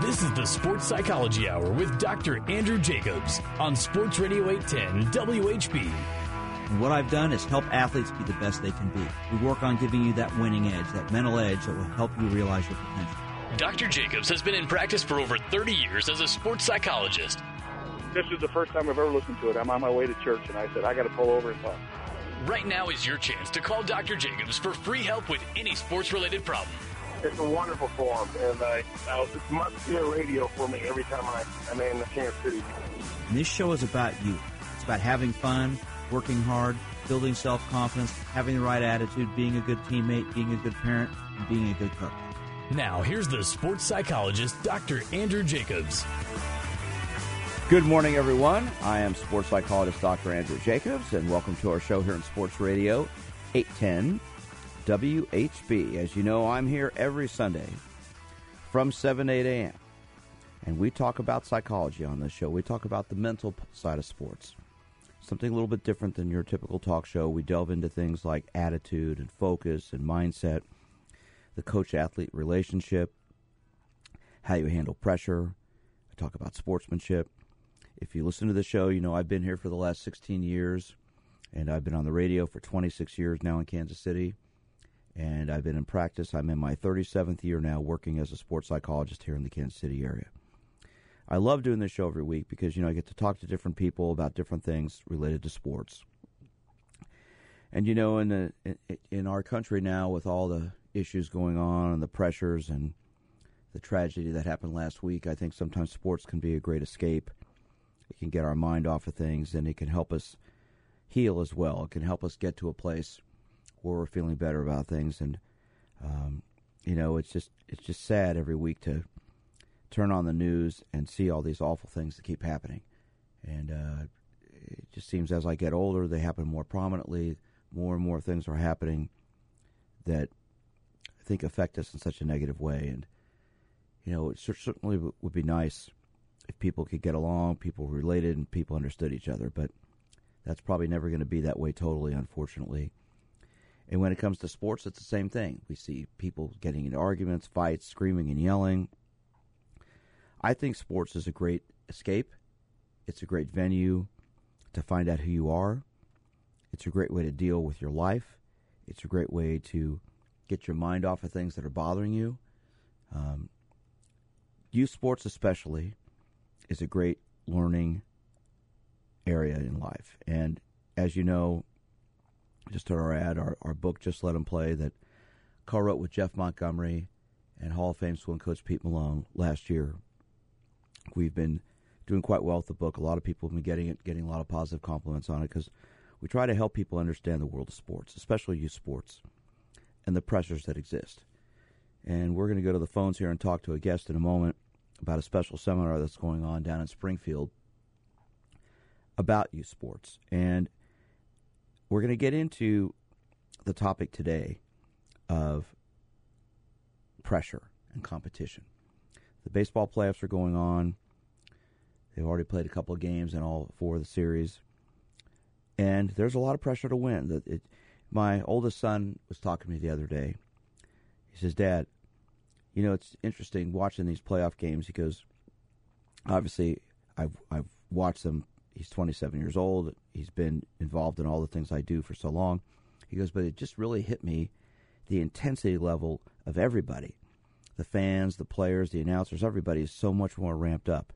This is the Sports Psychology Hour with Dr. Andrew Jacobs on Sports Radio 810 WHB. what I've done is help athletes be the best they can be. We work on giving you that winning edge, that mental edge that will help you realize your potential. Dr. Jacobs has been in practice for over 30 years as a sports psychologist. This is the first time I've ever listened to it. I'm on my way to church, and I said, I got to pull over and talk. Right now is your chance to call Dr. Jacobs for free help with any sports related problem. It's a wonderful forum, and I, I it's must hear radio for me every time I, I'm in the Kansas City. And this show is about you. It's about having fun, working hard, building self confidence, having the right attitude, being a good teammate, being a good parent, and being a good cook. Now, here's the sports psychologist, Dr. Andrew Jacobs. Good morning, everyone. I am sports psychologist Dr. Andrew Jacobs, and welcome to our show here in Sports Radio 810 WHB. As you know, I'm here every Sunday from 7 8 a.m. And we talk about psychology on this show. We talk about the mental side of sports. Something a little bit different than your typical talk show. We delve into things like attitude and focus and mindset, the coach athlete relationship, how you handle pressure. I talk about sportsmanship. If you listen to the show, you know I've been here for the last 16 years, and I've been on the radio for 26 years now in Kansas City and I've been in practice. I'm in my 37th year now working as a sports psychologist here in the Kansas City area. I love doing this show every week because you know I get to talk to different people about different things related to sports. And you know in the in our country now with all the issues going on and the pressures and the tragedy that happened last week, I think sometimes sports can be a great escape. It can get our mind off of things and it can help us heal as well. It can help us get to a place we're feeling better about things. And um, you know, it's just it's just sad every week to turn on the news and see all these awful things that keep happening. And uh, it just seems as I get older, they happen more prominently. More and more things are happening that I think affect us in such a negative way. And you know, it certainly would be nice if people could get along, people related, and people understood each other. But that's probably never going to be that way totally, unfortunately. And when it comes to sports, it's the same thing. We see people getting into arguments, fights, screaming and yelling. I think sports is a great escape. It's a great venue to find out who you are. It's a great way to deal with your life. It's a great way to get your mind off of things that are bothering you. Um, youth sports, especially, is a great learning area in life. And as you know, just on our ad, our, our book, Just Let Him Play, that co-wrote with Jeff Montgomery and Hall of Fame swim coach Pete Malone last year. We've been doing quite well with the book. A lot of people have been getting it, getting a lot of positive compliments on it because we try to help people understand the world of sports, especially youth sports, and the pressures that exist. And we're going to go to the phones here and talk to a guest in a moment about a special seminar that's going on down in Springfield about youth sports. And we're going to get into the topic today of pressure and competition. The baseball playoffs are going on. They've already played a couple of games in all four of the series. And there's a lot of pressure to win. It, my oldest son was talking to me the other day. He says, Dad, you know, it's interesting watching these playoff games. He goes, obviously, I've, I've watched them. He's 27 years old. He's been involved in all the things I do for so long. He goes, but it just really hit me the intensity level of everybody the fans, the players, the announcers, everybody is so much more ramped up.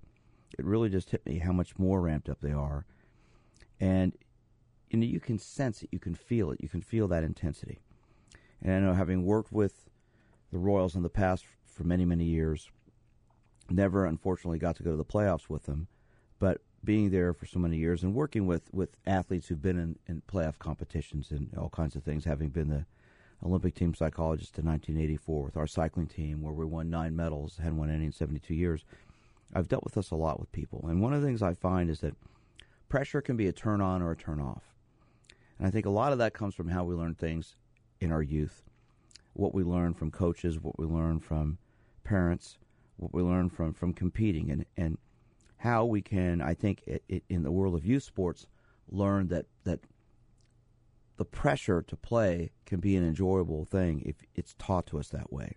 It really just hit me how much more ramped up they are. And you know, you can sense it, you can feel it, you can feel that intensity. And I know having worked with the Royals in the past for many, many years, never unfortunately got to go to the playoffs with them, but being there for so many years and working with, with athletes who've been in, in playoff competitions and all kinds of things, having been the Olympic team psychologist in 1984 with our cycling team, where we won nine medals, hadn't won any in 72 years. I've dealt with this a lot with people, and one of the things I find is that pressure can be a turn on or a turn off. And I think a lot of that comes from how we learn things in our youth, what we learn from coaches, what we learn from parents, what we learn from from competing, and and how we can, I think, it, it, in the world of youth sports, learn that that the pressure to play can be an enjoyable thing if it's taught to us that way.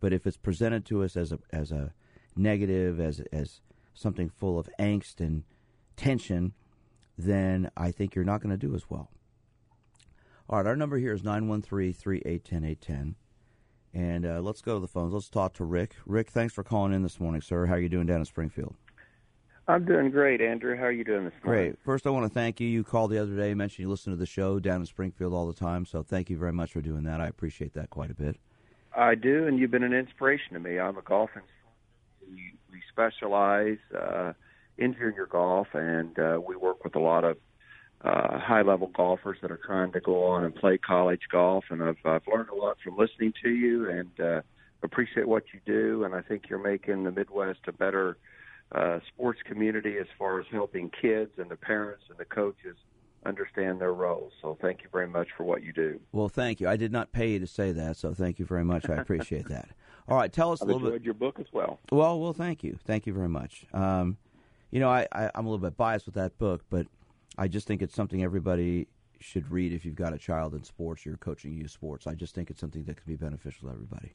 But if it's presented to us as a as a negative, as as something full of angst and tension, then I think you're not going to do as well. All right, our number here is 913 381 810. And uh, let's go to the phones. Let's talk to Rick. Rick, thanks for calling in this morning, sir. How are you doing down in Springfield? I'm doing great, Andrew. How are you doing this morning? Great. First, I want to thank you. You called the other day, mentioned you listen to the show down in Springfield all the time. So thank you very much for doing that. I appreciate that quite a bit. I do, and you've been an inspiration to me. I'm a golf instructor. We, we specialize uh, in junior golf, and uh, we work with a lot of uh, high level golfers that are trying to go on and play college golf. And I've, I've learned a lot from listening to you and uh, appreciate what you do. And I think you're making the Midwest a better uh, sports community as far as helping kids and the parents and the coaches understand their roles. So thank you very much for what you do. Well, thank you. I did not pay you to say that, so thank you very much. I appreciate that. All right, tell us I've a little bit. your book as well. Well, well, thank you, thank you very much. Um, you know, I, I, I'm a little bit biased with that book, but I just think it's something everybody should read if you've got a child in sports, you're coaching youth sports. I just think it's something that could be beneficial to everybody.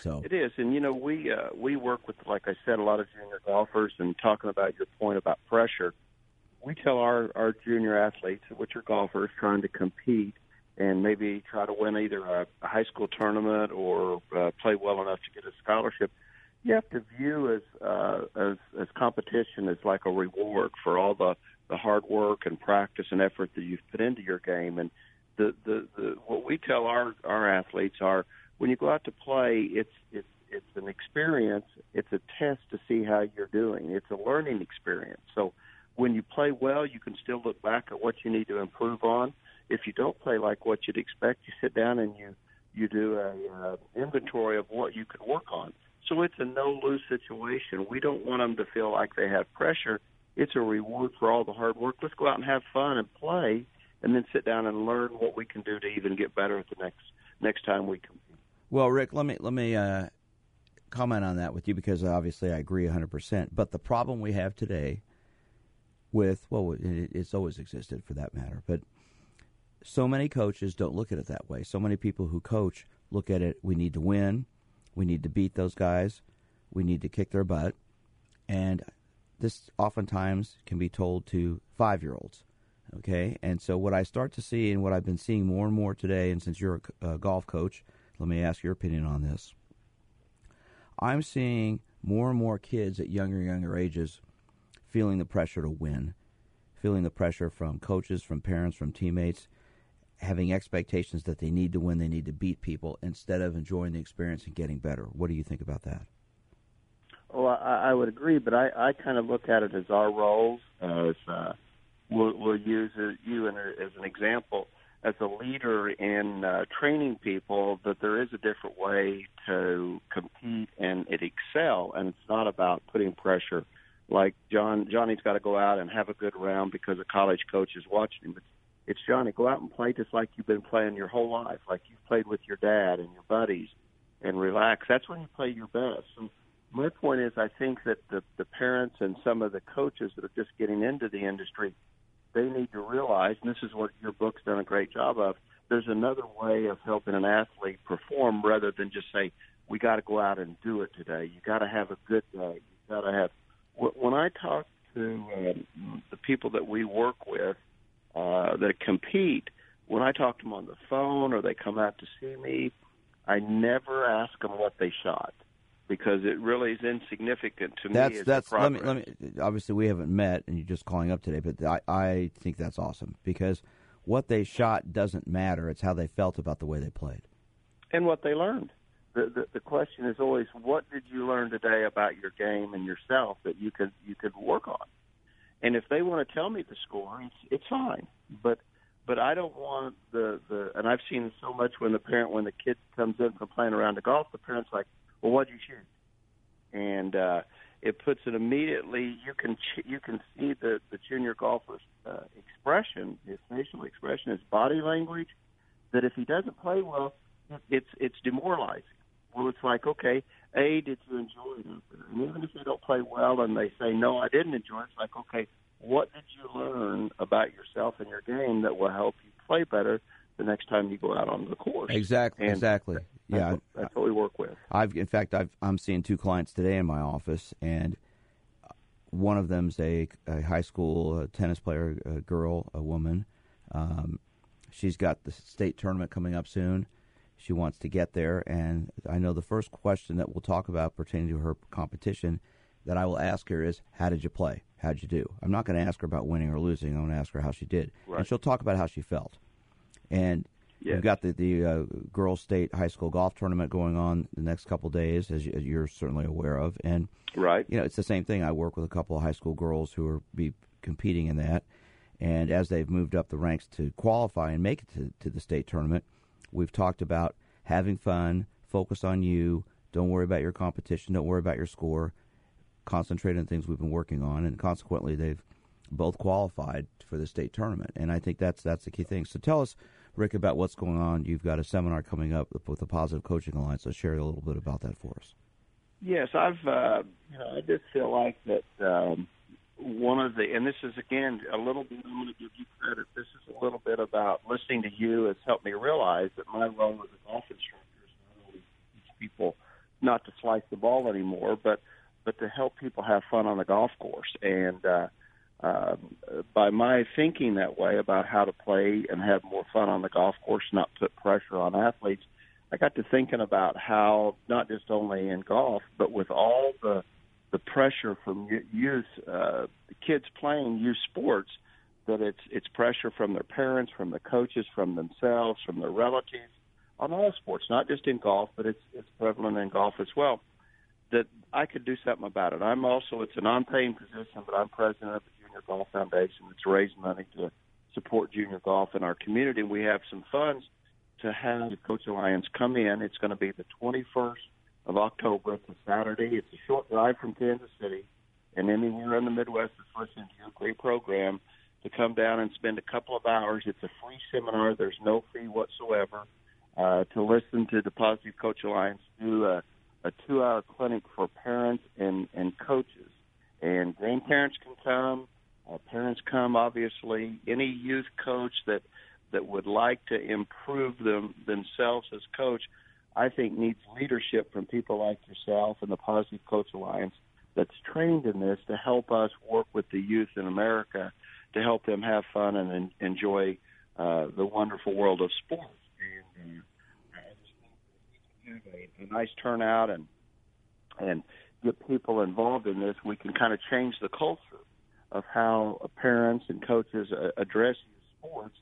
So It is, and you know we uh, we work with, like I said, a lot of junior golfers. And talking about your point about pressure, we tell our our junior athletes, which are golfers trying to compete and maybe try to win either a, a high school tournament or uh, play well enough to get a scholarship. You have to view as uh, as as competition as like a reward for all the the hard work and practice and effort that you've put into your game. And the the, the what we tell our our athletes are when you go out to play, it's it's it's an experience. It's a test to see how you're doing. It's a learning experience. So when you play well, you can still look back at what you need to improve on. If you don't play like what you'd expect, you sit down and you you do a uh, inventory of what you could work on. So it's a no lose situation. We don't want them to feel like they have pressure. It's a reward for all the hard work. Let's go out and have fun and play, and then sit down and learn what we can do to even get better at the next next time we compete. Well, Rick, let me let me uh, comment on that with you because obviously I agree 100%. But the problem we have today with well, it, it's always existed for that matter, but so many coaches don't look at it that way. So many people who coach look at it: we need to win, we need to beat those guys, we need to kick their butt, and this oftentimes can be told to five-year-olds. Okay, and so what I start to see, and what I've been seeing more and more today, and since you're a, a golf coach, let me ask your opinion on this. I'm seeing more and more kids at younger and younger ages feeling the pressure to win, feeling the pressure from coaches, from parents, from teammates, having expectations that they need to win, they need to beat people instead of enjoying the experience and getting better. What do you think about that? Well, I, I would agree, but I, I kind of look at it as our roles as uh, we'll, we'll use you as an example as a leader in uh, training people that there is a different way to compete and it excel, and it's not about putting pressure. Like John, Johnny's got to go out and have a good round because a college coach is watching him. It's, it's Johnny, go out and play just like you've been playing your whole life, like you've played with your dad and your buddies, and relax. That's when you play your best. So my point is, I think that the the parents and some of the coaches that are just getting into the industry they need to realize, and this is what your book's done a great job of, there's another way of helping an athlete perform rather than just say, we got to go out and do it today. You got to have a good day. You got to have. When I talk to um, the people that we work with uh, that compete, when I talk to them on the phone or they come out to see me, I never ask them what they shot because it really is insignificant to that's, me. As that's let me let me. Obviously, we haven't met, and you're just calling up today, but I I think that's awesome because what they shot doesn't matter. It's how they felt about the way they played, and what they learned. The, the the question is always, what did you learn today about your game and yourself that you could you could work on? And if they want to tell me the score, it's, it's fine. But but I don't want the the. And I've seen so much when the parent when the kid comes in from playing around the golf, the parent's like well, what'd you shoot? And uh, it puts it immediately. You can you can see the the junior golfer's uh, expression, his facial expression, his body language. That if he doesn't play well, it's it's demoralizing. Well, it's like okay, a did you enjoy it? And even if they don't play well and they say no, I didn't enjoy it, it's like okay, what did you learn about yourself and your game that will help you play better the next time you go out on the course. Exactly. And exactly. That's yeah. what, that's what we work with. I've in fact I've, I'm seeing two clients today in my office, and one of them's a, a high school tennis player, a girl, a woman. Um, she's got the state tournament coming up soon. She wants to get there, and I know the first question that we'll talk about pertaining to her competition that I will ask her is, "How did you play? How'd you do?" I'm not going to ask her about winning or losing. I'm going to ask her how she did, Right. and she'll talk about how she felt. And Yes. We've got the the uh, girls' state high school golf tournament going on the next couple days, as, you, as you're certainly aware of. And Right. you know, it's the same thing. I work with a couple of high school girls who are be competing in that, and as they've moved up the ranks to qualify and make it to, to the state tournament, we've talked about having fun, focus on you, don't worry about your competition, don't worry about your score, concentrate on things we've been working on, and consequently, they've both qualified for the state tournament. And I think that's that's the key thing. So tell us, Rick, about what's going on. You've got a seminar coming up with the Positive Coaching Alliance. So share a little bit about that for us. Yes, I've. Uh, you know, I just feel like that um, one of the, and this is again a little bit. I'm going to give you credit. This is a little bit about listening to you has helped me realize that my role as a golf instructor is not only teach people not to slice the ball anymore, but but to help people have fun on the golf course. And uh, um, by my thinking that way about how to play and have more fun on the golf course, not put pressure on athletes, I got to thinking about how not just only in golf, but with all the the pressure from youth, uh, kids playing youth sports, that it's it's pressure from their parents, from the coaches, from themselves, from their relatives, on all sports, not just in golf, but it's it's prevalent in golf as well. That I could do something about it. I'm also it's a non-paying position, but I'm president of the Junior Golf Foundation. It's raised money to support junior golf in our community. We have some funds to have the Coach Alliance come in. It's going to be the 21st of October. It's a Saturday. It's a short drive from Kansas City. And anywhere in the Midwest that's listening to your great program to come down and spend a couple of hours. It's a free seminar. There's no fee whatsoever uh, to listen to the Positive Coach Alliance do a, a two-hour clinic for parents and, and coaches. And grandparents can come. Uh, parents come, obviously. Any youth coach that that would like to improve them themselves as coach, I think needs leadership from people like yourself and the Positive Coach Alliance that's trained in this to help us work with the youth in America to help them have fun and en- enjoy uh, the wonderful world of sports. And uh, I just think if we can have a, a nice turnout and and get people involved in this, we can kind of change the culture of how parents and coaches uh, address sports.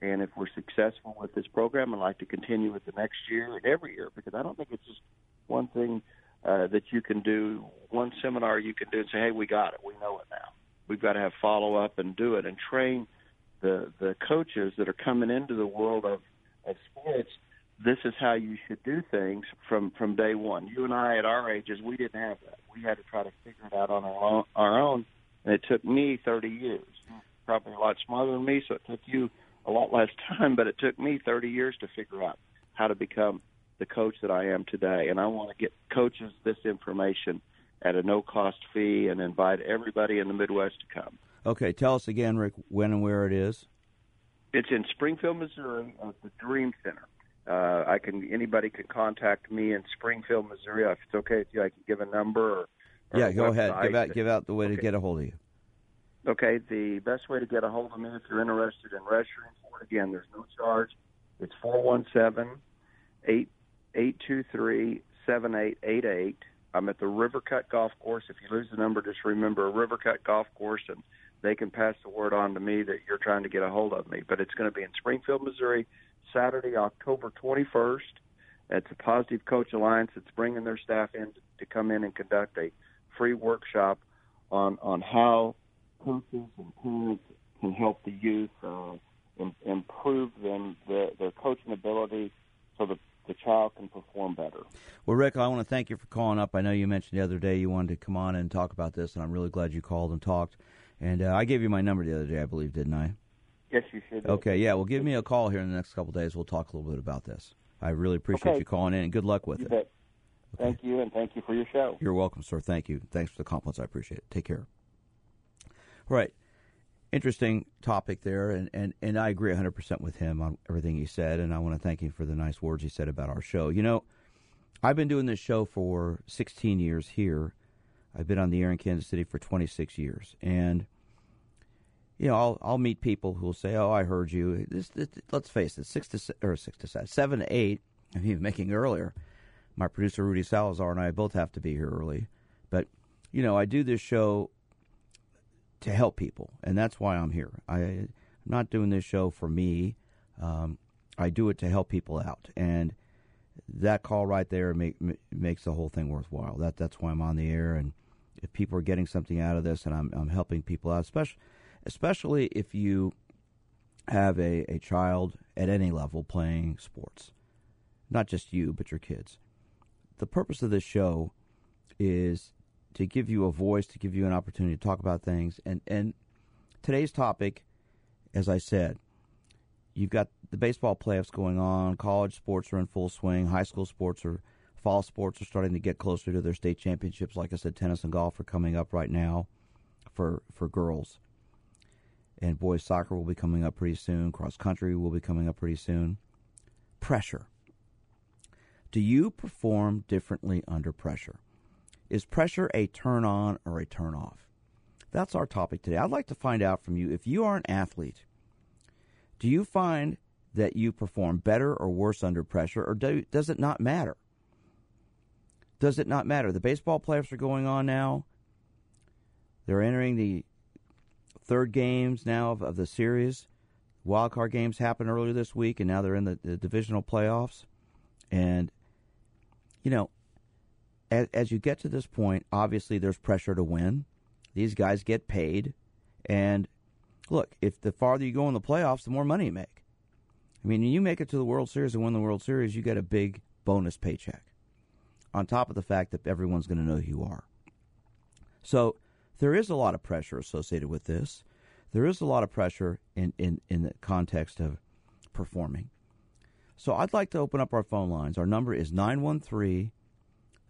And if we're successful with this program, I'd like to continue it the next year and every year because I don't think it's just one thing uh, that you can do, one seminar you can do and say, hey, we got it. We know it now. We've got to have follow up and do it and train the, the coaches that are coming into the world of, of sports. This is how you should do things from, from day one. You and I at our ages, we didn't have that. We had to try to figure it out on our own, our own and it took me 30 years. You're probably a lot smarter than me, so it took you a lot less time, but it took me 30 years to figure out how to become the coach that I am today. And I want to get coaches this information at a no cost fee and invite everybody in the Midwest to come. Okay, tell us again, Rick, when and where it is. It's in Springfield, Missouri, at the Dream Center. Uh, I can anybody can contact me in Springfield, Missouri. If it's okay with you, I can give a number. Or, or yeah, go ahead. Give out give out the way to get a hold of you. Okay, the best way to get a hold of me if you're interested in registering for it, again, there's no charge. It's 417-823-7888. I'm at the Rivercut Golf Course. If you lose the number, just remember Rivercut Golf Course, and they can pass the word on to me that you're trying to get a hold of me. But it's going to be in Springfield, Missouri, Saturday, October 21st. It's a Positive Coach Alliance that's bringing their staff in to, come in and conduct a free workshop on on how coaches and parents can help the youth uh, im- improve them the, their coaching ability so that the child can perform better. Well, Rick, I want to thank you for calling up. I know you mentioned the other day you wanted to come on and talk about this, and I'm really glad you called and talked. And uh, I gave you my number the other day, I believe, didn't I? Yes, you should. Okay, yeah. Well, give me a call here in the next couple of days. We'll talk a little bit about this. I really appreciate Okay. you calling in, and good luck with You it. bet. Thank you, and thank you for your show. You're welcome, sir. Thank you. Thanks for the compliments. I appreciate it. Take care. Right. interesting topic there, and, and, and I agree 100% with him on everything he said, and I want to thank him for the nice words he said about our show. You know, I've been doing this show for 16 years here. I've been on the air in Kansas City for 26 years, and you know, I'll I'll meet people who will say, "Oh, I heard you." This, this, let's face it, six to or six to seven, seven to eight. I'm even making earlier. My producer Rudy Salazar and I both have to be here early, but you know, I do this show to help people, and that's why I'm here. I, am not doing this show for me. Um, I do it to help people out, and that call right there make, makes the whole thing worthwhile. That that's why I'm on the air, and if people are getting something out of this, and I'm I'm helping people out, especially especially if you have a, a child at any level playing sports, not just you but your kids. The purpose of this show is to give you a voice, to give you an opportunity to talk about things. And and today's topic, as I said, you've got the baseball playoffs going on. College sports are in full swing. High school sports are fall sports are starting to get closer to their state championships. Like I said, tennis and golf are coming up right now for for girls. And boys soccer will be coming up pretty soon. Cross country will be coming up pretty soon. Pressure. Do you perform differently under pressure? Is pressure a turn on or a turn off? That's our topic today. I'd like to find out from you if you are an athlete, do you find that you perform better or worse under pressure, or do, does it not matter? Does it not matter? The baseball playoffs are going on now. They're entering the third games now of, of the series. Wild card games happened earlier this week, and now they're in the, the divisional playoffs. And, you know, as, as you get to this point, obviously there's pressure to win. These guys get paid, and look, if the farther you go in the playoffs, the more money you make. I mean, you make it to the World Series and win the World Series, you get a big bonus paycheck. On top of the fact that everyone's going to know who you are. So there is a lot of pressure associated with this. There is a lot of pressure in, in, in the context of performing. So I'd like to open up our phone lines. Our number is 913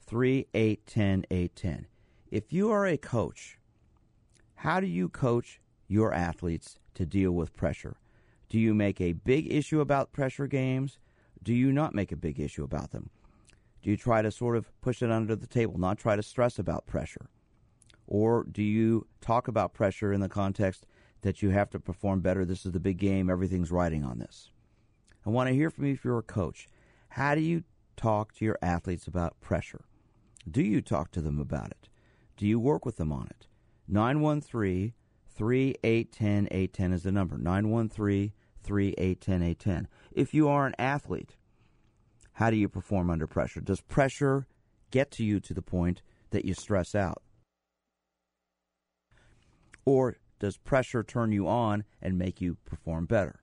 3810 810. If you are a coach, how do you coach your athletes to deal with pressure? Do you make a big issue about pressure games? Do you not make a big issue about them? Do you try to sort of push it under the table, not try to stress about pressure? Or do you talk about pressure in the context that you have to perform better? This is the big game, everything's riding on this. I want to hear from you if you're a coach. How do you talk to your athletes about pressure? Do you talk to them about it? Do you work with them on it? 913 3810 810 is the number. 913 3810 810. If you are an athlete, how do you perform under pressure? Does pressure get to you to the point that you stress out? Or does pressure turn you on and make you perform better?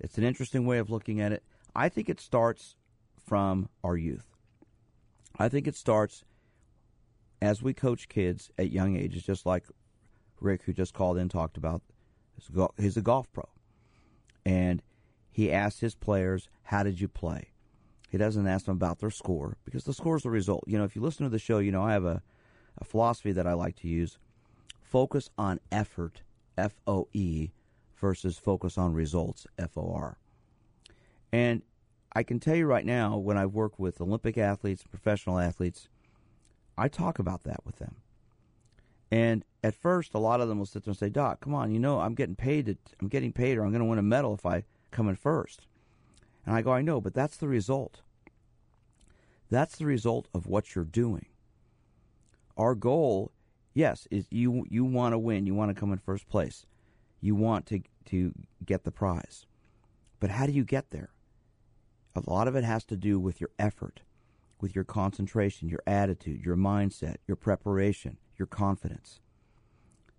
It's an interesting way of looking at it. I think it starts from our youth. I think it starts as we coach kids at young ages, just like Rick, who just called in, talked about. He's a golf pro. And he asked his players, How did you play? He doesn't ask them about their score because the score is the result. You know, if you listen to the show, you know, I have a, a philosophy that I like to use focus on effort, F O E, versus focus on results, F O R. And I can tell you right now, when I work with Olympic athletes, professional athletes, I talk about that with them. And at first, a lot of them will sit there and say, "Doc, come on, you know I'm getting paid. To, I'm getting paid, or I'm going to win a medal if I come in first. And I go, "I know, but that's the result. That's the result of what you're doing. Our goal, yes, you you want to win. You want to come in first place. You want to to get the prize. But how do you get there? A lot of it has to do with your effort, with your concentration, your attitude, your mindset, your preparation, your confidence.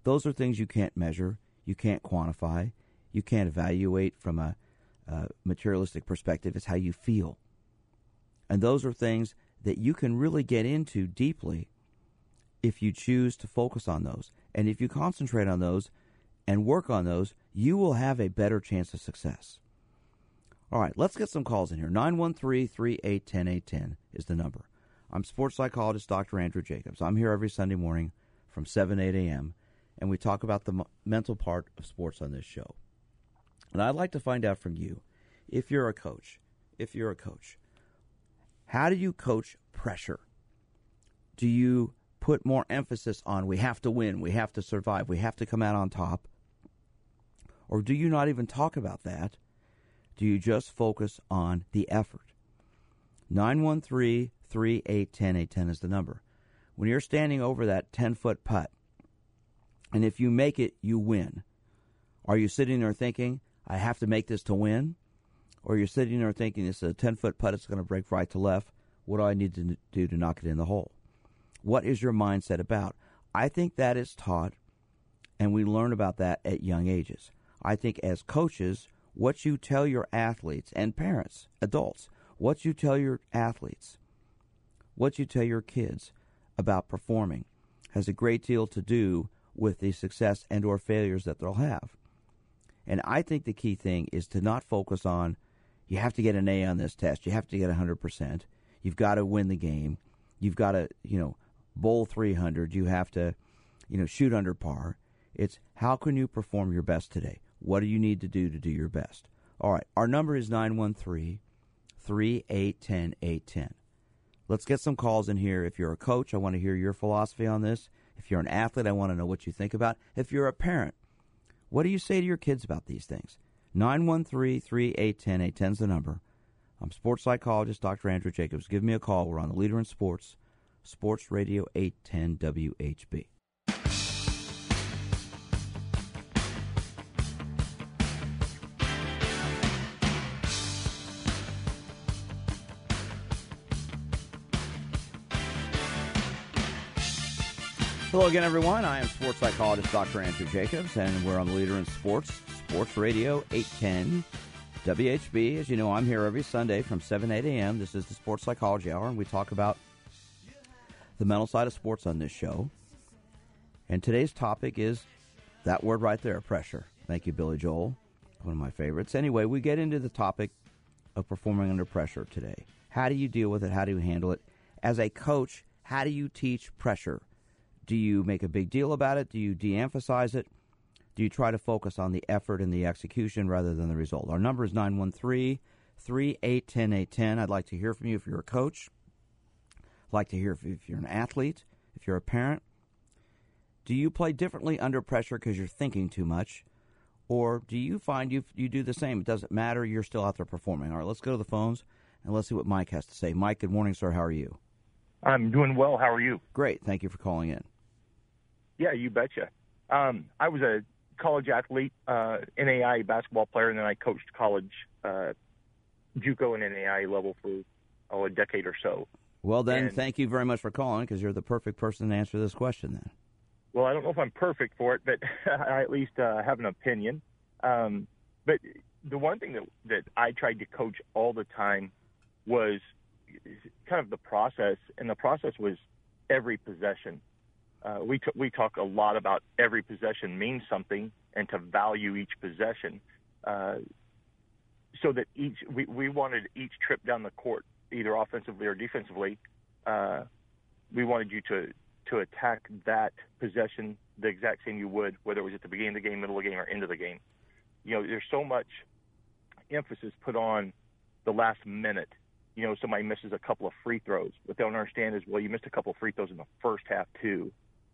Those are things you can't measure, you can't quantify, you can't evaluate from a, a materialistic perspective. It's how you feel. And those are things that you can really get into deeply if you choose to focus on those. And if you concentrate on those and work on those, you will have a better chance of success. All right, let's get some calls in here. 913 3810 810 is the number. I'm sports psychologist Dr. Andrew Jacobs. I'm here every Sunday morning from 7 8 a.m. and we talk about the m- mental part of sports on this show. And I'd like to find out from you, if you're a coach, if you're a coach, how do you coach pressure? Do you put more emphasis on we have to win, we have to survive, we have to come out on top? Or do you not even talk about that? Do you just focus on the effort? 913 3810 810 is the number. When you're standing over that 10 foot putt, and if you make it, you win. Are you sitting there thinking, I have to make this to win? Or you're sitting there thinking, it's a 10 foot putt, it's going to break right to left. What do I need to do to knock it in the hole? What is your mindset about? I think that is taught, and we learn about that at young ages. I think as coaches, what you tell your athletes and parents, adults, what you tell your athletes, what you tell your kids about performing has a great deal to do with the success and or failures that they'll have. And I think the key thing is to not focus on you have to get an A on this test, you have to get 100%, you've got to win the game, you've got to, you know, bowl 300, you have to, you know, shoot under par. It's how can you perform your best today? What do you need to do to do your best? All right, our number is 913 3810 810. Let's get some calls in here. If you're a coach, I want to hear your philosophy on this. If you're an athlete, I want to know what you think about. If you're a parent, what do you say to your kids about these things? 913 3810 810 is the number. I'm sports psychologist Dr. Andrew Jacobs. Give me a call. We're on the Leader in Sports, Sports Radio 810 WHB. Hello again, everyone. I am sports psychologist Dr. Andrew Jacobs, and we're on the Leader in Sports, Sports Radio 810 WHB. As you know, I'm here every Sunday from 7 8 a.m. This is the Sports Psychology Hour, and we talk about the mental side of sports on this show. And today's topic is that word right there, pressure. Thank you, Billy Joel, one of my favorites. Anyway, we get into the topic of performing under pressure today. How do you deal with it? How do you handle it? As a coach, how do you teach pressure? Do you make a big deal about it? Do you de emphasize it? Do you try to focus on the effort and the execution rather than the result? Our number is 913 3810 810. I'd like to hear from you if you're a coach. Like to hear if, if you're an athlete, if you're a parent. Do you play differently under pressure because you're thinking too much? Or do you find you, you do the same? It doesn't matter. You're still out there performing. All right, let's go to the phones and let's see what Mike has to say. Mike, good morning, sir. How are you? I'm doing well. How are you? Great. Thank you for calling in. Yeah, you betcha. Um, I was a college athlete, uh, NAIA basketball player, and then I coached college uh, JUCO and NAIA level for oh a decade or so. Well, then, And- thank you very much for calling because you're the perfect person to answer this question. Then, Well, I don't know if I'm perfect for it, but I at least uh, have an opinion. Um, but the one thing that that I tried to coach all the time was kind of the process, and the process was every possession. Uh, we t- we talk a lot about every possession means something, and to value each possession, uh, so that each we, we wanted each trip down the court, either offensively or defensively, uh, we wanted you to to attack that possession the exact same you would whether it was at the beginning of the game, middle of the game, or end of the game. You know, there's so much emphasis put on the last minute. You know, somebody misses a couple of free throws. What they don't understand is, well, you missed a couple of free throws in the first half too.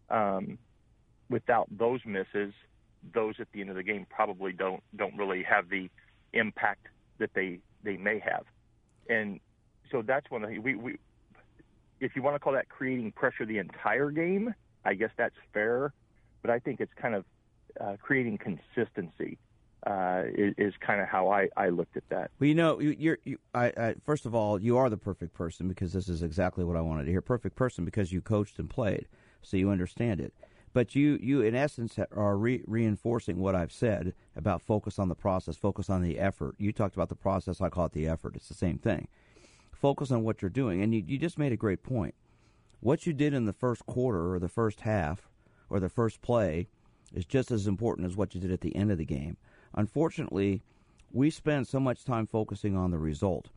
Um, without those misses, those at the end of the game probably don't don't really have the impact that they they may have. And so that's one of the we we if you want to call that creating pressure the entire game, I guess that's fair. But I think it's kind of uh, creating consistency uh, is, is kind of how I, I looked at that. well, you know, you, you, I, I, first of all, you are the perfect person because this is exactly what I wanted to hear. Perfect person because you coached and played, so you understand it. But you, you in essence, are re- reinforcing what I've said about focus on the process, focus on the effort. You talked about the process; I call it the effort. It's the same thing. Focus on what you're doing, and you, you just made a great point. What you did in the first quarter or the first half or the first play is just as important as what you did at the end of the game. Unfortunately, we spend so much time focusing on the result,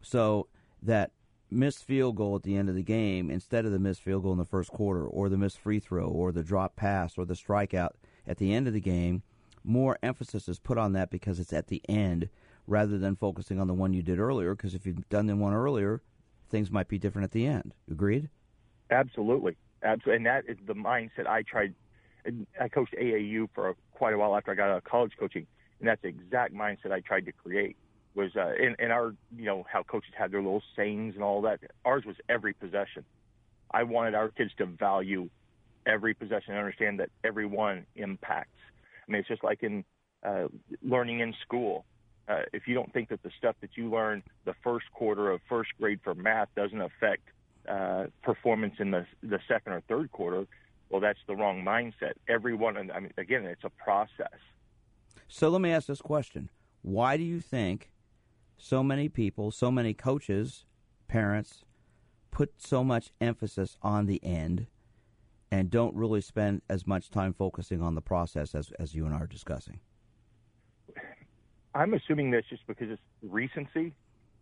so that missed field goal at the end of the game instead of the missed field goal in the first quarter, or the missed free throw, or the drop pass, or the strikeout at the end of the game, more emphasis is put on that because it's at the end rather than focusing on the one you did earlier. Because if you've done the one earlier, things might be different at the end. Agreed? Absolutely, absolutely, and that is the mindset I tried. I coached AAU for quite a while after I got out of college coaching, and that's the exact mindset I tried to create. Was uh, in, in our, you know, how coaches had their little sayings and all that. Ours was every possession. I wanted our kids to value every possession and understand that every one impacts. I mean, it's just like in uh, learning in school. Uh, if you don't think that the stuff that you learn the first quarter of first grade for math doesn't affect uh, performance in the the second or third quarter, well, that's the wrong mindset. Everyone, I mean, again, it's a process. So let me ask this question: Why do you think so many people, so many coaches, parents, put so much emphasis on the end and don't really spend as much time focusing on the process as, as you and I are discussing? I'm assuming that's just because it's recency.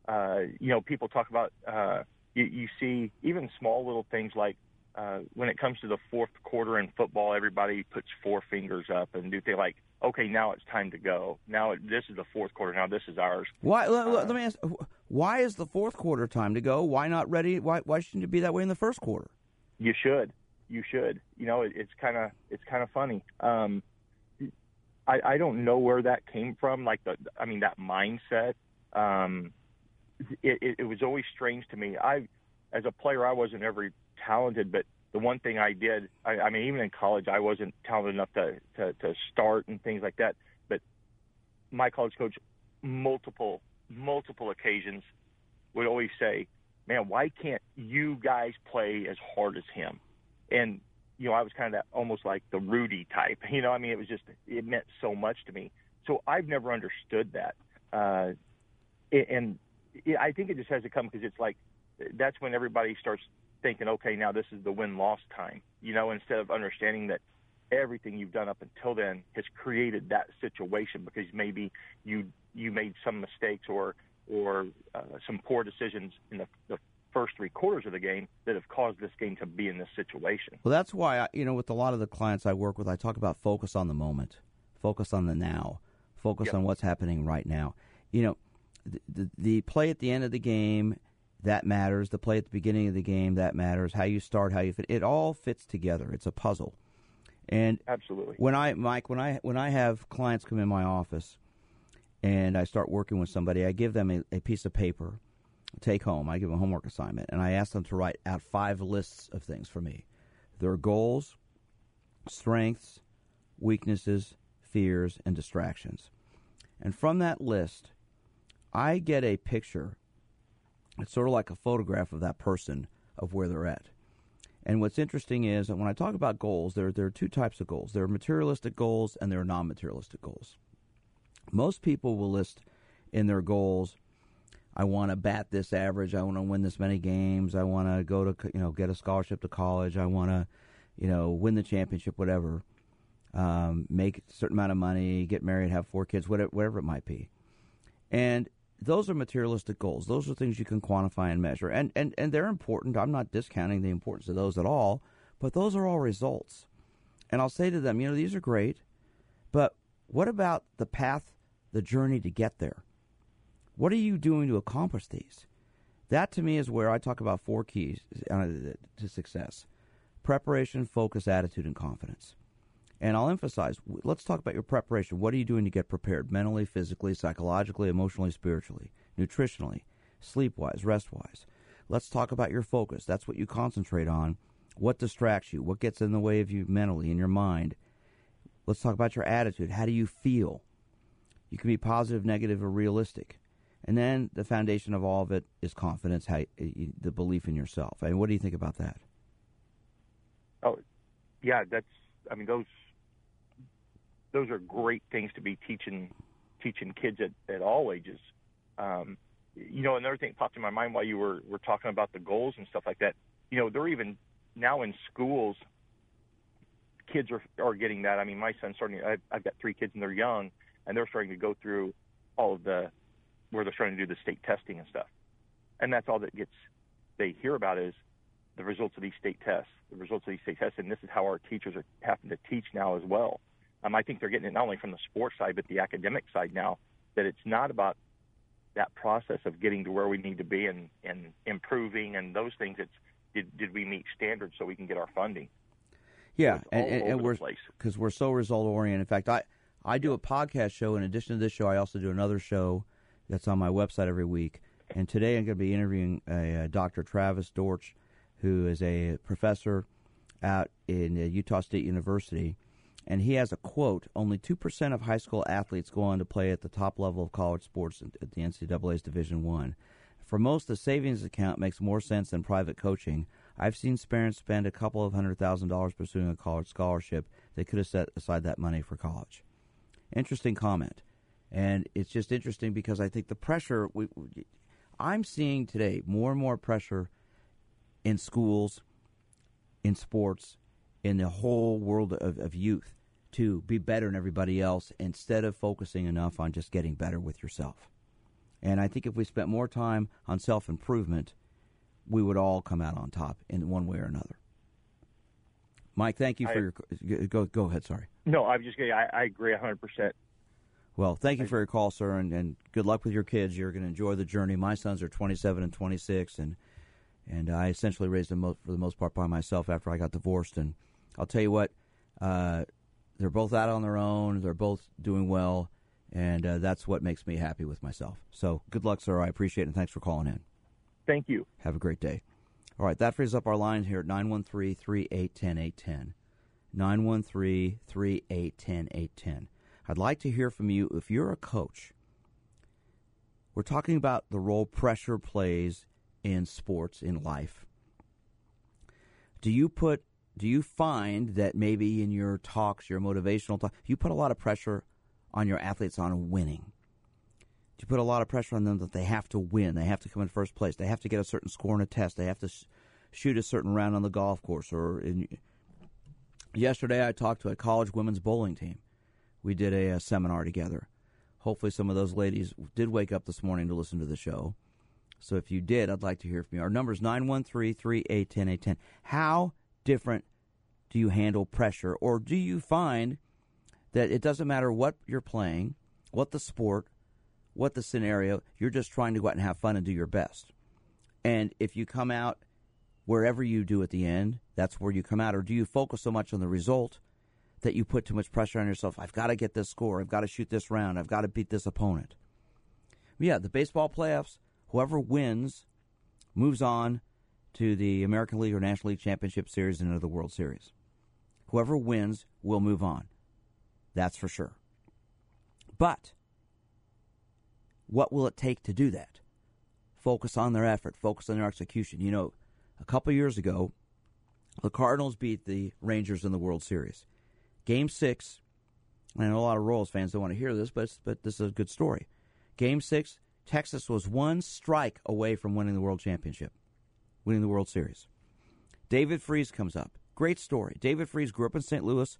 Uh, you know, people talk about uh, you, you see even small little things like uh, when it comes to the fourth quarter in football, everybody puts four fingers up and do they like, okay, now it's time to go. Now this is the fourth quarter. Now this is ours. Why? Let, uh, let me ask. Why is the fourth quarter time to go? Why not ready? Why? Why shouldn't it be that way in the first quarter? You should. You should. You know, it, it's kind of it's kind of funny. Um, I, I don't know where that came from. Like the, I mean, that mindset. Um, it, it, it was always strange to me. I, as a player, I wasn't ever talented, but the one thing I did, I, I mean, even in college, I wasn't talented enough to, to, to start and things like that. But my college coach, multiple, multiple occasions, would always say, man, why can't you guys play as hard as him? And, you know, I was kind of that almost like the Rudy type. You know, I mean, it was just, it meant so much to me. So I've never understood that. Uh, and I think it just has to come because it's like, that's when everybody starts thinking, okay, now this is the win loss time, you know, instead of understanding that everything you've done up until then has created that situation because maybe you you made some mistakes or or uh, some poor decisions in the, the first three quarters of the game that have caused this game to be in this situation. Well, that's why I, you know with a lot of the clients I work with, I talk about focus on the moment, focus on the now, focus yep. on what's happening right now. You know, the, the, the play at the end of the game that matters. The play at the beginning of the game that matters. How you start, how you fit. It all fits together. It's a puzzle. And absolutely, when I Mike, when I when I have clients come in my office, and I start working with somebody, I give them a, a piece of paper, take home. I give them a homework assignment, and I ask them to write out five lists of things for me: their goals, strengths, weaknesses, fears, and distractions. And from that list, I get a picture it's sort of like a photograph of that person of where they're at. And what's interesting is that when I talk about goals, there, there are two types of goals. There are materialistic goals and there are non materialistic goals. Most people will list in their goals, I want to bat this average, I want to win this many games, I want to go to, you know, get a scholarship to college, I want to, you know, win the championship, whatever, um, make a certain amount of money, get married, have four kids, whatever, whatever it might be. And those are materialistic goals. Those are things you can quantify and measure. And, and, and they're important. I'm not discounting the importance of those at all, but those are all results. And I'll say to them, you know, these are great, but what about the path, the journey to get there? What are you doing to accomplish these? That to me is where I talk about four keys uh, to success preparation, focus, attitude, and confidence. And I'll emphasize let's talk about your preparation. What are you doing to get prepared mentally, physically, psychologically, emotionally, spiritually, nutritionally, sleep wise, rest wise? Let's talk about your focus. That's what you concentrate on. What distracts you? What gets in the way of you mentally, in your mind? Let's talk about your attitude. How do you feel? You can be positive, negative, or realistic. And then the foundation of all of it is confidence, how, the belief in yourself. I mean, what do you think about that? Oh, yeah, that's. I mean, those those are great things to be teaching teaching kids at, at all ages. Um, you know, another thing popped in my mind while you were were talking about the goals and stuff like that. You know, they're even now in schools. Kids are are getting that. I mean, my son's starting. I've, I've got three kids and they're young, and they're starting to go through all of the where they're starting to do the state testing and stuff, and that's all that gets they hear about is the results of these state tests, the results of these state tests, and this is how our teachers are having to teach now as well. Um, I think they're getting it not only from the sports side but the academic side now. That it's not about that process of getting to where we need to be and, and improving and those things. It's did did we meet standards so we can get our funding? Yeah, so and, and, and we're because we're so result oriented. In fact, I I do a podcast show. In addition to this show, I also do another show that's on my website every week. And today I'm going to be interviewing a, a Dr. Travis Dorsch, who is a professor out in uh, Utah State University. And he has a quote Only 2% of high school athletes go on to play at the top level of college sports at the NCAA's Division One. For most, the savings account makes more sense than private coaching. I've seen parents spend a couple of hundred thousand dollars pursuing a college scholarship. They could have set aside that money for college. Interesting comment. And it's just interesting because I think the pressure we, we, I'm seeing today more and more pressure in schools, in sports, in the whole world of, of youth to be better than everybody else instead of focusing enough on just getting better with yourself. And I think if we spent more time on self improvement, we would all come out on top in one way or another. Mike, thank you for I, your go. Go ahead. Sorry. No, I'm just I, I agree 100. percent Well, thank you for your call, sir, and, and good luck with your kids. You're going to enjoy the journey. My sons are 27 and 26, and and I essentially raised them for the most part by myself after I got divorced. And I'll tell you what, uh, they're both out on their own. They're both doing well, and uh, that's what makes me happy with myself. So good luck, sir. I appreciate it, and thanks for calling in. Thank you. Have a great day. All right, that frees up our line here at 913 3810 810. 913 3810 810. I'd like to hear from you if you're a coach. We're talking about the role pressure plays in sports, in life. Do you put do you find that maybe in your talks, your motivational talk, you put a lot of pressure on your athletes on winning? Do you put a lot of pressure on them that they have to win, they have to come in first place, they have to get a certain score in a test, they have to sh- shoot a certain round on the golf course? Or in, yesterday, I talked to a college women's bowling team. We did a, a seminar together. Hopefully, some of those ladies did wake up this morning to listen to the show. So if you did, I'd like to hear from you. Our number is 913 381 810. How different do you handle pressure? Or do you find that it doesn't matter what you're playing, what the sport, what the scenario, you're just trying to go out and have fun and do your best? And if you come out wherever you do at the end, that's where you come out. Or do you focus so much on the result that you put too much pressure on yourself? I've got to get this score. I've got to shoot this round. I've got to beat this opponent. Yeah, the baseball playoffs, whoever wins moves on to the American League or National League Championship Series and into the World Series. Whoever wins will move on. That's for sure. But what will it take to do that? Focus on their effort, focus on their execution. You know, a couple years ago, the Cardinals beat the Rangers in the World Series. Game six, I know a lot of Royals fans don't want to hear this, but but this is a good story. Game six, Texas was one strike away from winning the World Championship, winning the World Series. David Freese comes up. Great story. David Freese grew up in St. Louis.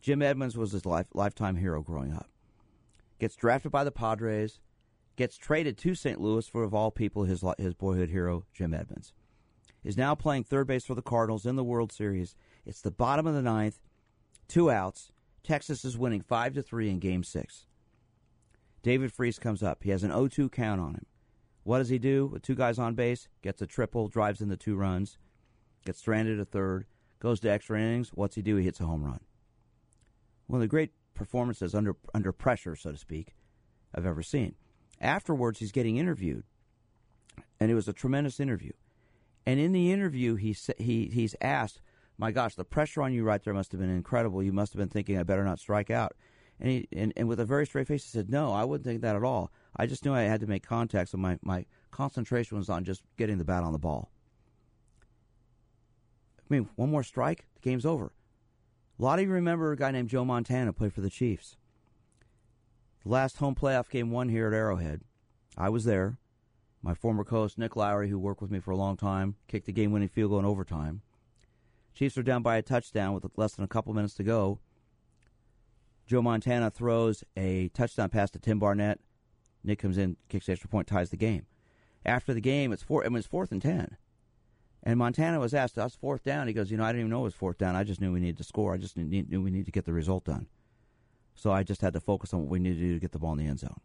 Jim Edmonds was his life, lifetime hero growing up. Gets drafted by the Padres. Gets traded to St. Louis for, of all people, his his boyhood hero, Jim Edmonds. Is now playing third base for the Cardinals in the World Series. It's the bottom of the ninth, two outs. Texas is winning five to three in Game Six. David Freese comes up. He has an 0-2 count on him. What does he do with two guys on base? Gets a triple, drives in the two runs, gets stranded at third, goes to extra innings. What's he do? He hits a home run. One of the great performances under under pressure, so to speak, I've ever seen. Afterwards, he's getting interviewed, and it was a tremendous interview. And in the interview, he he he's asked, "My gosh, the pressure on you right there must have been incredible. You must have been thinking, I better not strike out." And, he, and, and with a very straight face, he said, No, I wouldn't think that at all. I just knew I had to make contact, so my, my concentration was on just getting the bat on the ball. I mean, one more strike, the game's over. A lot of you remember a guy named Joe Montana played for the Chiefs. The last home playoff game won here at Arrowhead. I was there. My former coach, Nick Lowery, who worked with me for a long time, kicked the game winning field goal in overtime. Chiefs are down by a touchdown with less than a couple minutes to go. Joe Montana throws a touchdown pass to Tim Barnett. Nick comes in, kicks the extra point, ties the game. After the game, it's four. I mean, it's fourth and ten. And Montana was asked us fourth down. He goes, you know, I didn't even know it was fourth down. I just knew we needed to score. I just knew, we needed to get the result done. So I just had to focus on what we needed to do to get the ball in the end zone.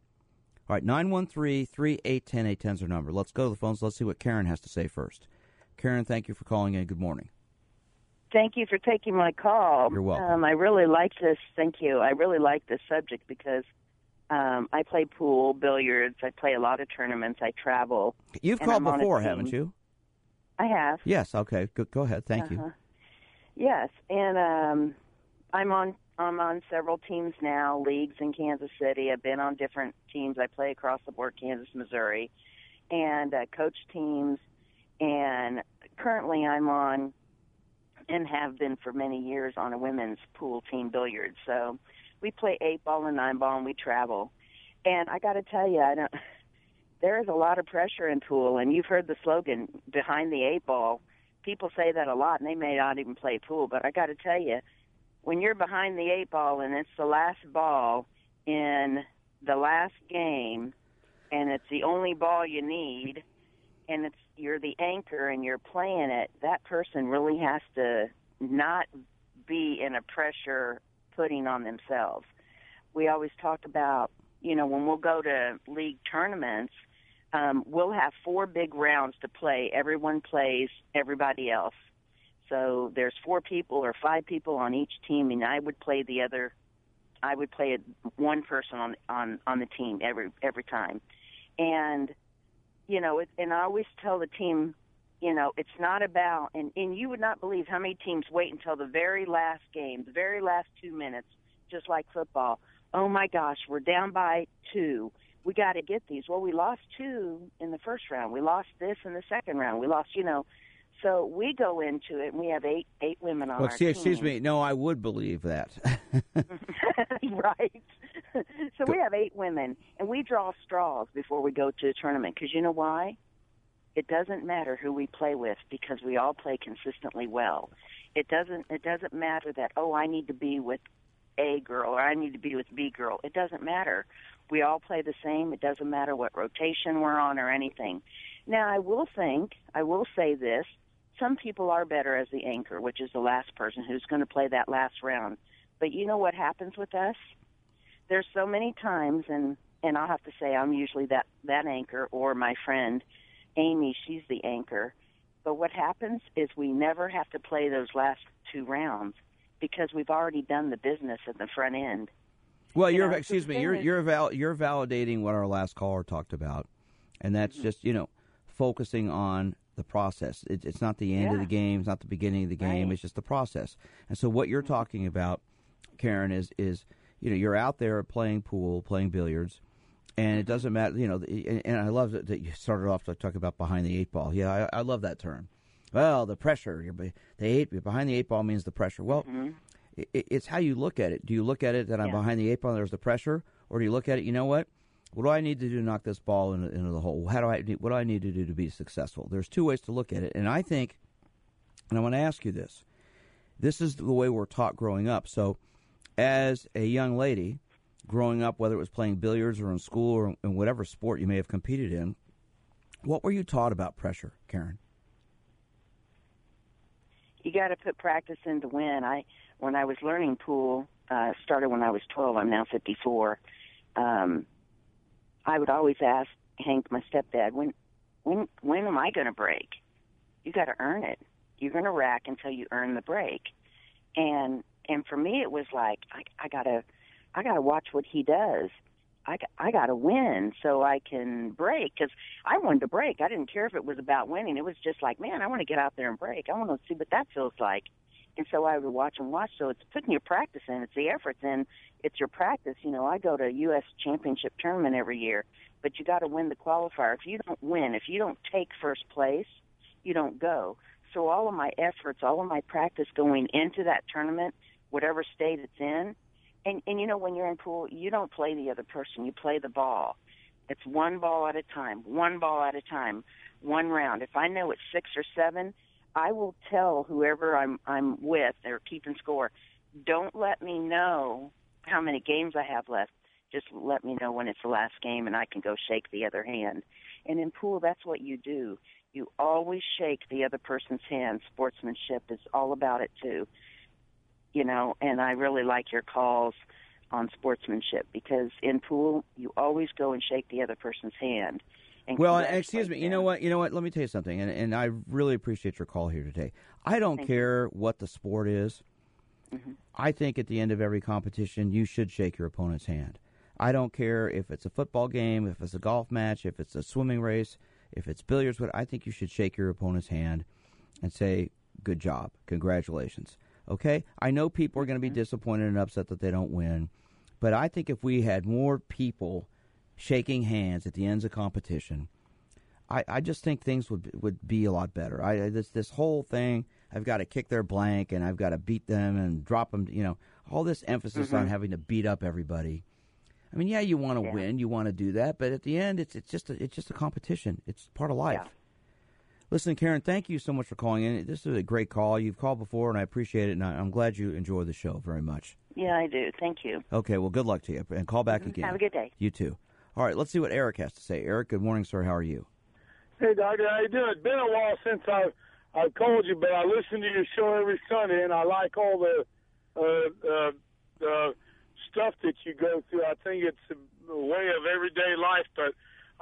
All right, 913 3810 810 is our number. Let's go to the phones. Let's see what Karen has to say first. Karen, thank you for calling in. Good morning. Thank you for taking my call. You're welcome. Um, I really like this. Thank you. I really like this subject because um, I play pool, billiards. I play a lot of tournaments. I travel. You've called I'm before, haven't you? I have. Yes. Okay. Go, go ahead. Thank Uh-huh. you. Yes, and um, I'm on. I'm on several teams now, leagues in Kansas City. I've been on different teams. I play across the board, Kansas, Missouri, and uh, coach teams. And currently, I'm on, and have been for many years on a women's pool team billiards. So we play eight ball and nine ball, and we travel. And I got to tell you, I don't. There is a lot of pressure in pool, and you've heard the slogan "behind the eight ball." People say that a lot, and they may not even play pool. But I got to tell you, when you're behind the eight ball and it's the last ball in the last game, and it's the only ball you need, and it's you're the anchor and you're playing it, that person really has to not be in a pressure putting on themselves. We always talk about, you know, when we'll go to league tournaments, um, we'll have four big rounds to play. Everyone plays everybody else. So there's four people or five people on each team, and I would play the other. I would play one person on on on the team every every time, and you know, it, and I always tell the team, you know, it's not about, and and you would not believe how many teams wait until the very last game, the very last two minutes, just like football. Oh my gosh, we're down by two. We got to get these. Well, we lost two in the first round. We lost this in the second round. We lost, you know. So we go into it, and we have eight eight women on Well, our excuse, team. excuse me. No, I would believe that. right. so we have eight women, and we draw straws before we go to a tournament. Because you know why? It doesn't matter who we play with because we all play consistently well. It doesn't. It doesn't matter that oh I need to be with A girl or I need to be with B girl. It doesn't matter. We all play the same. It doesn't matter what rotation we're on or anything. Now I will think I will say this. Some people are better as the anchor, which is the last person who's going to play that last round. But you know what happens with us? There's so many times, and and I'll have to say I'm usually that that anchor or my friend Amy, she's the anchor. But what happens is we never have to play those last two rounds because we've already done the business at the front end. Well, You you're know, excuse me. You're you're val- you're validating what our last caller talked about, and that's Mm-hmm. just you know focusing on the process. It, it's not the end of the game. It's not the beginning of the game. Right. Mm-hmm. It's just the process. And so what you're talking about, Karen, is is you know you're out there playing pool, playing billiards, and Mm-hmm. it doesn't matter. You know, and, and I love that, that you started off to talk about behind the eight ball. Yeah, I, I love that term. Well, the pressure. You're the eight behind the eight ball means the pressure. Well, it, it's how you look at it. Do you look at it that I'm Mm-hmm. Yeah. behind the eight ball and there's the pressure, or do you look at it? You know what? What do I need to do to knock this ball into, into the hole? How do I? What do I need to do to be successful? There's two ways to look at it, and I think, and I want to ask you this. This is the way we're taught growing up. So, as a young lady, growing up, whether it was playing billiards or in school or in whatever sport you may have competed in, what were you taught about pressure, Karen? you got to put practice in to win. I when I was learning pool, uh, started when I was 12. I'm now 54. Um, I would always ask Hank, my stepdad, when when when am I going to break? You got to earn it. You're going to rack until you earn the break. And and for me, it was like I, I gotta I gotta watch what he does. I, I got to win so I can break because I wanted to break. I didn't care if it was about winning. It was just like, man, I want to get out there and break. I want to see what that feels like. And so I would watch and watch. So it's putting your practice in. It's the efforts in. It's your practice. You know, I go to a U.S. championship tournament every year, but you got to win the qualifier. If you don't win, if you don't take first place, you don't go. So all of my efforts, all of my practice going into that tournament, whatever state it's in, and and you know when you're in pool, you don't play the other person. You play the ball. It's one ball at a time, one ball at a time, one round. If I know it's six or seven, I will tell whoever I'm I'm with or keeping score, don't let me know how many games I have left. Just let me know when it's the last game and I can go shake the other hand. And in pool that's what you do. you always shake the other person's hand. Sportsmanship is all about it too. You know, and I really like your calls on sportsmanship because in pool you always go and shake the other person's hand. And well, excuse me. You know what? You know what? Let me tell you something, and, and I really appreciate your call here today. I don't Thank care what the sport is. Mm-hmm. I think at the end of every competition, you should shake your opponent's hand. I don't care if it's a football game, if it's a golf match, if it's a swimming race, if it's billiards. What I think you should shake your opponent's hand and say, "Good job, congratulations." Okay, I know people are going to be disappointed and upset that they don't win, but I think if we had more people shaking hands at the ends of competition, I, I just think things would would be a lot better. I this this whole thing, I've got to kick their blank and I've got to beat them and drop them. You know, all this emphasis Mm-hmm. on having to beat up everybody. I mean, yeah, you want to Yeah. win, you want to do that, but at the end, it's it's just a, it's just a competition. It's part of life. Yeah. Listen, Karen, thank you so much for calling in. This is a great call. You've called before, and I appreciate it, and I, I'm glad you enjoy the show very much. Yeah, I do. Thank you. Okay, well, good luck to you, and call back again. Have a good day. You too. All right, let's see what Eric has to say. Eric, good morning, sir. How are you? Hey, Doctor, how you doing? It's been a while since I've, I've called you, but I listen to your show every Sunday, and I like all the uh, uh, uh, stuff that you go through. I think it's a way of everyday life, but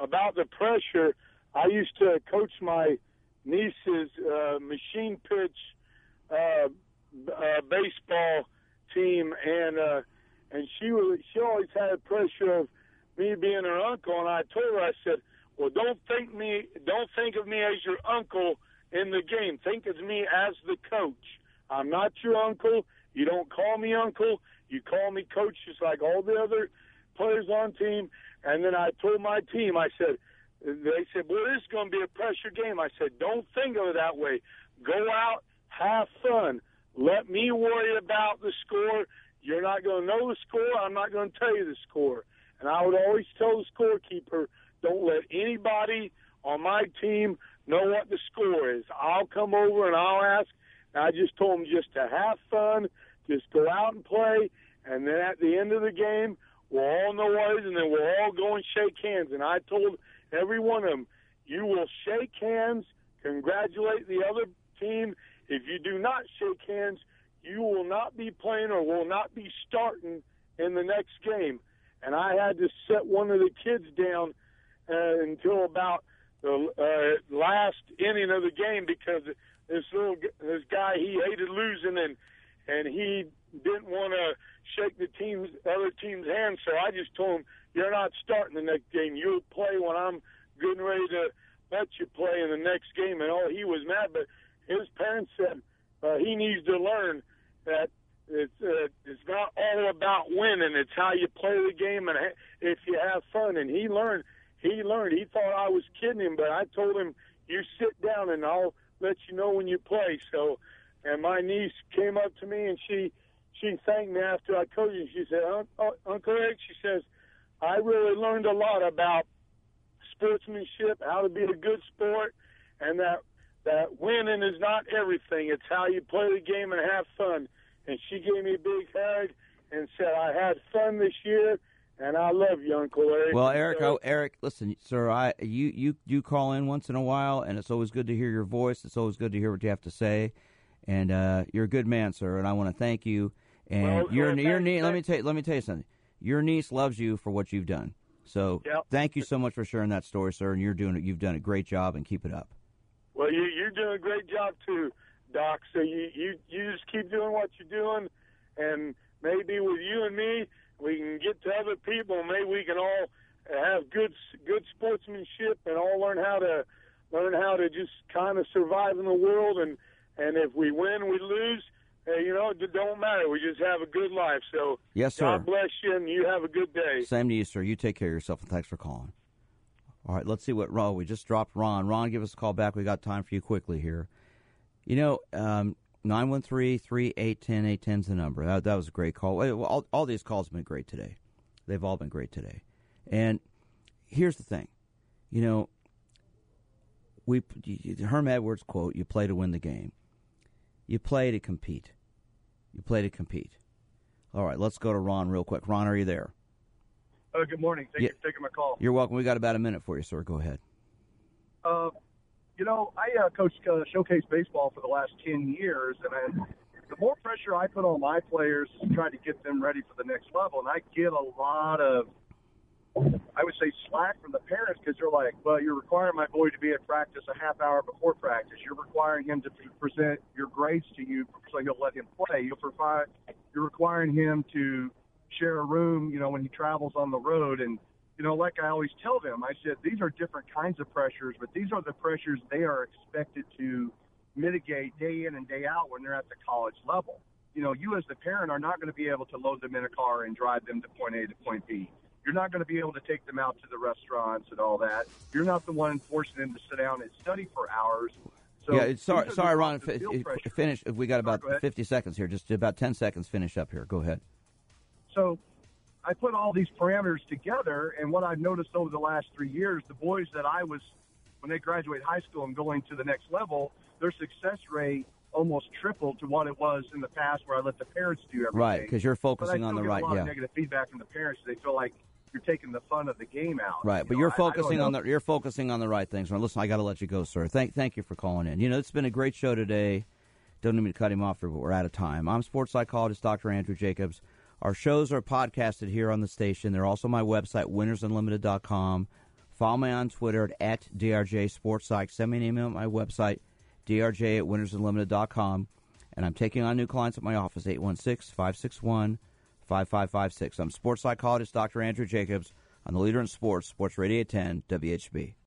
about the pressure, I used to coach my niece's uh, machine pitch uh, uh, baseball team, and uh, and she was she always had pressure of me being her uncle, and I told her I said, well, don't think me don't think of me as your uncle in the game. Think of me as the coach. I'm not your uncle. You don't call me uncle. You call me coach just like all the other players on team. And then I told my team, I said, they said, well, this is going to be a pressure game. I said, don't think of it that way. Go out, have fun. Let me worry about the score. You're not going to know the score. I'm not going to tell you the score. And I would always tell the scorekeeper, don't let anybody on my team know what the score is. I'll come over and I'll ask. And I just told them just to have fun, just go out and play, and then at the end of the game, we'll all know what it is, and then we'll all go and shake hands. And I told every one of them, you will shake hands, congratulate the other team. If you do not shake hands, you will not be playing or will not be starting in the next game. And I had to set one of the kids down uh, until about the uh, last inning of the game because this little this guy he hated losing and and he didn't want to shake the team's other team's hand. So I just told him, "You're not starting the next game. You'll play when I'm getting ready to let you play in the next game." And oh, he was mad, but his parents said uh, he needs to learn that it's uh, it's not all about winning. It's how you play the game and if you have fun. And he learned. He learned. He thought I was kidding him, but I told him, "You sit down and I'll let you know when you play." So, and my niece came up to me and she she thanked me after I coached. She said, "Un- uh, "Uncle Eric," she says, "I really learned a lot about sportsmanship, how to be a good sport, and that that winning is not everything. It's how you play the game and have fun." And she gave me a big hug and said, "I had fun this year." And I love you, Uncle Eric. Well, Eric, So- oh, Eric, listen, sir, I you you you call in once in a while, and it's always good to hear your voice. It's always good to hear what you have to say, and uh, you're a good man, sir, and I want to thank you. And Well, your well, your thank- niece, let me tell you, let me tell you something. Your niece loves you for what you've done. So Yep. thank you so much for sharing that story, sir. And you're doing it. You've done a great job, and keep it up. Well, you, you're doing a great job too, Doc. So you, you you just keep doing what you're doing, and maybe with you and me, we can get to other people. Maybe we can all have good good sportsmanship and all learn how to learn how to just kind of survive in the world. And and if we win, we lose. Uh, you know, it don't matter. We just have a good life. So Yes, sir. God bless you, and you have a good day. Same to you, sir. You take care of yourself, and thanks for calling. All right, let's see what Ron. We just dropped Ron. Ron, give us a call back. We got time for you quickly here. You know, um, 913-381-0810 is the number. That, that was a great call. All, all these calls have been great today. They've all been great today. And here's the thing. You know, we Herm Edwards quote, you play to win the game. You play to compete. You play to compete. All right, let's go to Ron real quick. Ron, are you there? Uh, good morning. Thank Yeah. you for taking my call. You're welcome. We got about a minute for you, sir. Go ahead. Uh, you know, I uh, coached uh, showcase baseball for the last ten years, and I, the more pressure I put on my players to try to get them ready for the next level, and I get a lot of I would say slack from the parents because they're like, well, you're requiring my boy to be at practice a half hour before practice. You're requiring him to present your grades to you so you'll let him play. You'll provide, you're requiring him to share a room, you know, when he travels on the road. And, you know, like I always tell them, I said, these are different kinds of pressures, but these are the pressures they are expected to mitigate day in and day out when they're at the college level. You know, you as the parent are not going to be able to load them in a car and drive them to point A to point B you're not going to be able to take them out to the restaurants and all that. You're not the one forcing them to sit down and study for hours. So yeah, sorry, sorry, Ron. F- finish. We got about sorry, 50 seconds here. Just about 10 seconds. Finish up here. Go ahead. So, I put all these parameters together, and what I've noticed over the last three years, the boys that I was when they graduate high school and going to the next level, their success rate almost tripled to what it was in the past, where I let the parents do everything. Right, because you're focusing on the right. yeah. negative feedback from the parents. They feel like you're taking the fun of the game out. Right, but know, you're focusing on the you're focusing on the right things. Well, listen, I got to let you go, sir. Thank thank you for calling in. You know, it's been a great show today. Don't need me to cut him off, here, but we're out of time. I'm sports psychologist Dr. Andrew Jacobs. Our shows are podcasted here on the station. They're also my website, winnersunlimited.com. Follow me on Twitter at, at DRJ Sports Psych. Send me an email at my website, drj at winnersunlimited.com. And I'm taking on new clients at my office, 816 561 5556. I'm sports psychologist Dr. Andrew Jacobs on the leader in sports, Sports Radio 10, WHB.